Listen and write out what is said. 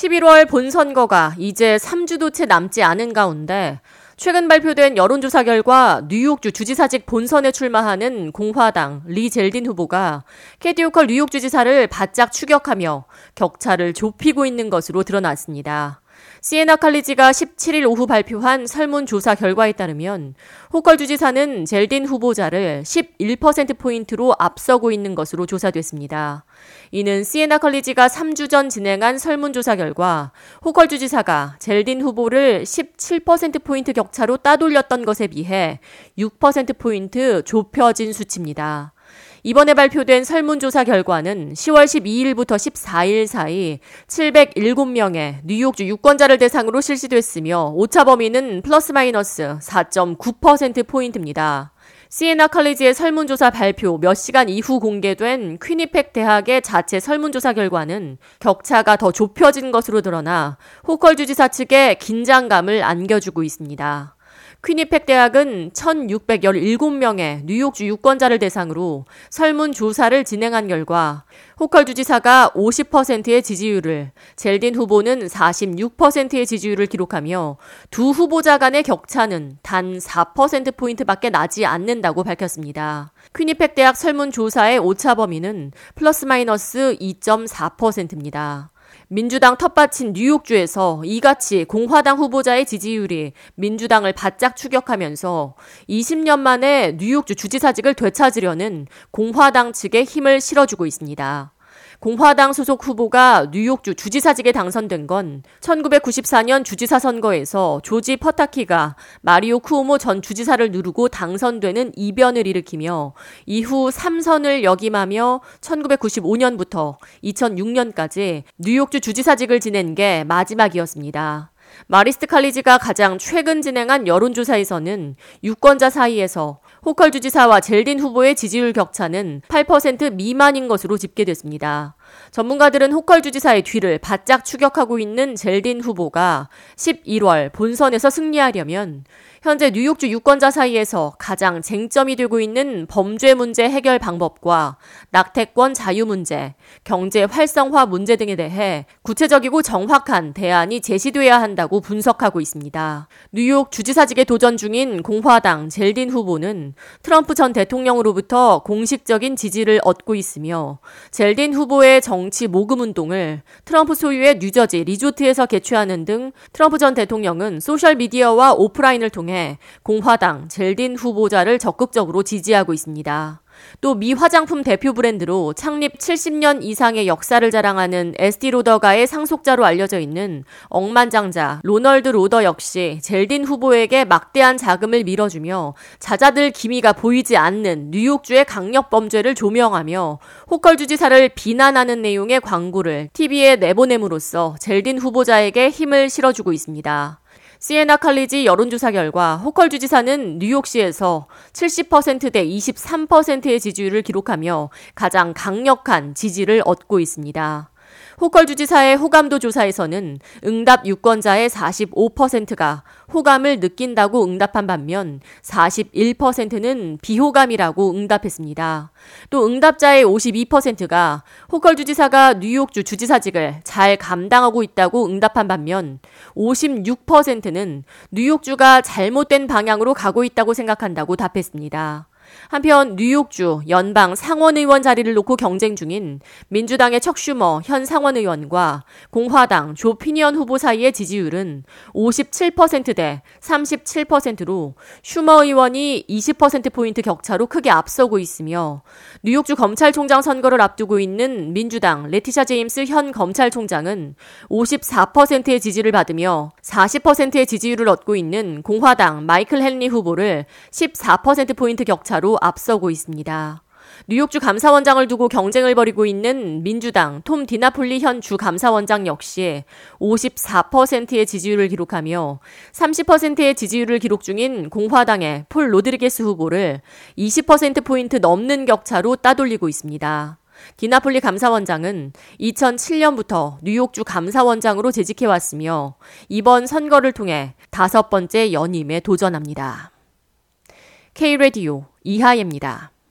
11월 본선거가 이제 3주도 채 남지 않은 가운데 최근 발표된 여론조사 결과 뉴욕주 주지사직 본선에 출마하는 공화당 리 젤딘 후보가 캐시 호컬 뉴욕 주지사를 바짝 추격하며 격차를 좁히고 있는 것으로 드러났습니다. 시에나 칼리지가 17일 오후 발표한 설문조사 결과에 따르면 호컬 주지사는 젤딘 후보자를 11%포인트로 앞서고 있는 것으로 조사됐습니다. 이는 시에나 칼리지가 3주 전 진행한 설문조사 결과 호컬 주지사가 젤딘 후보를 17%포인트 격차로 따돌렸던 것에 비해 6%포인트 좁혀진 수치입니다. 이번에 발표된 설문조사 결과는 10월 12일부터 14일 사이 707명의 뉴욕주 유권자를 대상으로 실시됐으며 오차 범위는 플러스 마이너스 4.9%포인트입니다. 시에나 칼리지의 설문조사 발표 몇 시간 이후 공개된 퀴니팩 대학의 자체 설문조사 결과는 격차가 더 좁혀진 것으로 드러나 호컬 주지사 측에 긴장감을 안겨주고 있습니다. 퀴니팩 대학은 1,617명의 뉴욕주 유권자를 대상으로 설문조사를 진행한 결과 호컬 주지사가 50%의 지지율을, 젤딘 후보는 46%의 지지율을 기록하며 두 후보자 간의 격차는 단 4%포인트밖에 나지 않는다고 밝혔습니다. 퀴니팩 대학 설문조사의 오차 범위는 플러스 마이너스 2.4%입니다. 민주당 텃밭인 뉴욕주에서 이같이 공화당 후보자의 지지율이 민주당을 바짝 추격하면서 20년 만에 뉴욕주 주지사직을 되찾으려는 공화당 측에 힘을 실어주고 있습니다. 공화당 소속 후보가 뉴욕주 주지사직에 당선된 건 1994년 주지사 선거에서 조지 퍼타키가 마리오 쿠오모 전 주지사를 누르고 당선되는 이변을 일으키며 이후 3선을 역임하며 1995년부터 2006년까지 뉴욕주 주지사직을 지낸 게 마지막이었습니다. 마리스트 칼리지가 가장 최근 진행한 여론조사에서는 유권자 사이에서 호컬 주지사와 젤딘 후보의 지지율 격차는 8% 미만인 것으로 집계됐습니다. 전문가들은 호컬 주지사의 뒤를 바짝 추격하고 있는 젤딘 후보가 11월 본선에서 승리하려면 현재 뉴욕주 유권자 사이에서 가장 쟁점이 되고 있는 범죄 문제 해결 방법과 낙태권 자유 문제, 경제 활성화 문제 등에 대해 구체적이고 정확한 대안이 제시돼야 한다고 분석하고 있습니다. 뉴욕 주지사직에 도전 중인 공화당 젤딘 후보는 트럼프 전 대통령으로부터 공식적인 지지를 얻고 있으며 젤딘 후보의 정치 모금 운동을 트럼프 소유의 뉴저지 리조트에서 개최하는 등 트럼프 전 대통령은 소셜 미디어와 오프라인을 통해 통해 공화당 젤딘 후보자를 적극적으로 지지하고 있습니다. 또 미 화장품 대표 브랜드로 창립 70년 이상의 역사를 자랑하는 에스티 로더가의 상속자로 알려져 있는 억만장자 로널드 로더 역시 젤딘 후보에게 막대한 자금을 밀어주며 잦아들 기미가 보이지 않는 뉴욕주의 강력 범죄를 조명하며 호컬 주지사를 비난하는 내용의 광고를 TV에 내보냄으로써 젤딘 후보자에게 힘을 실어주고 있습니다. 시에나 칼리지 여론조사 결과 호컬 주지사는 뉴욕시에서 70%대 23%의 지지율을 기록하며 가장 강력한 지지를 얻고 있습니다. 호컬 주지사의 호감도 조사에서는 응답 유권자의 45%가 호감을 느낀다고 응답한 반면 41%는 비호감이라고 응답했습니다. 또 응답자의 52%가 호컬 주지사가 뉴욕주 주지사직을 잘 감당하고 있다고 응답한 반면 56%는 뉴욕주가 잘못된 방향으로 가고 있다고 생각한다고 답했습니다. 한편 뉴욕주 연방 상원의원 자리를 놓고 경쟁 중인 민주당의 척 슈머 현 상원의원과 공화당 조 피니언 후보 사이의 지지율은 57%대 37%로 슈머 의원이 20%포인트 격차로 크게 앞서고 있으며 뉴욕주 검찰총장 선거를 앞두고 있는 민주당 레티샤 제임스 현 검찰총장은 54%의 지지를 받으며 40%의 지지율을 얻고 있는 공화당 마이클 헨리 후보를 14%포인트 격차로 앞서고 있습니다. 뉴욕주 감사원장을 두고 경쟁을 벌이고 있는 민주당 톰 디나폴리 현 주 감사원장 역시 54%의 지지율을 기록하며 30%의 지지율을 기록 중인 공화당의 폴 로드리게스 후보를 20%포인트 넘는 격차로 따돌리고 있습니다. 디나폴리 감사원장은 2007년부터 뉴욕주 감사원장으로 재직해왔으며 이번 선거를 통해 다섯 번째 연임에 도전합니다. K-Radio 이하예입니다.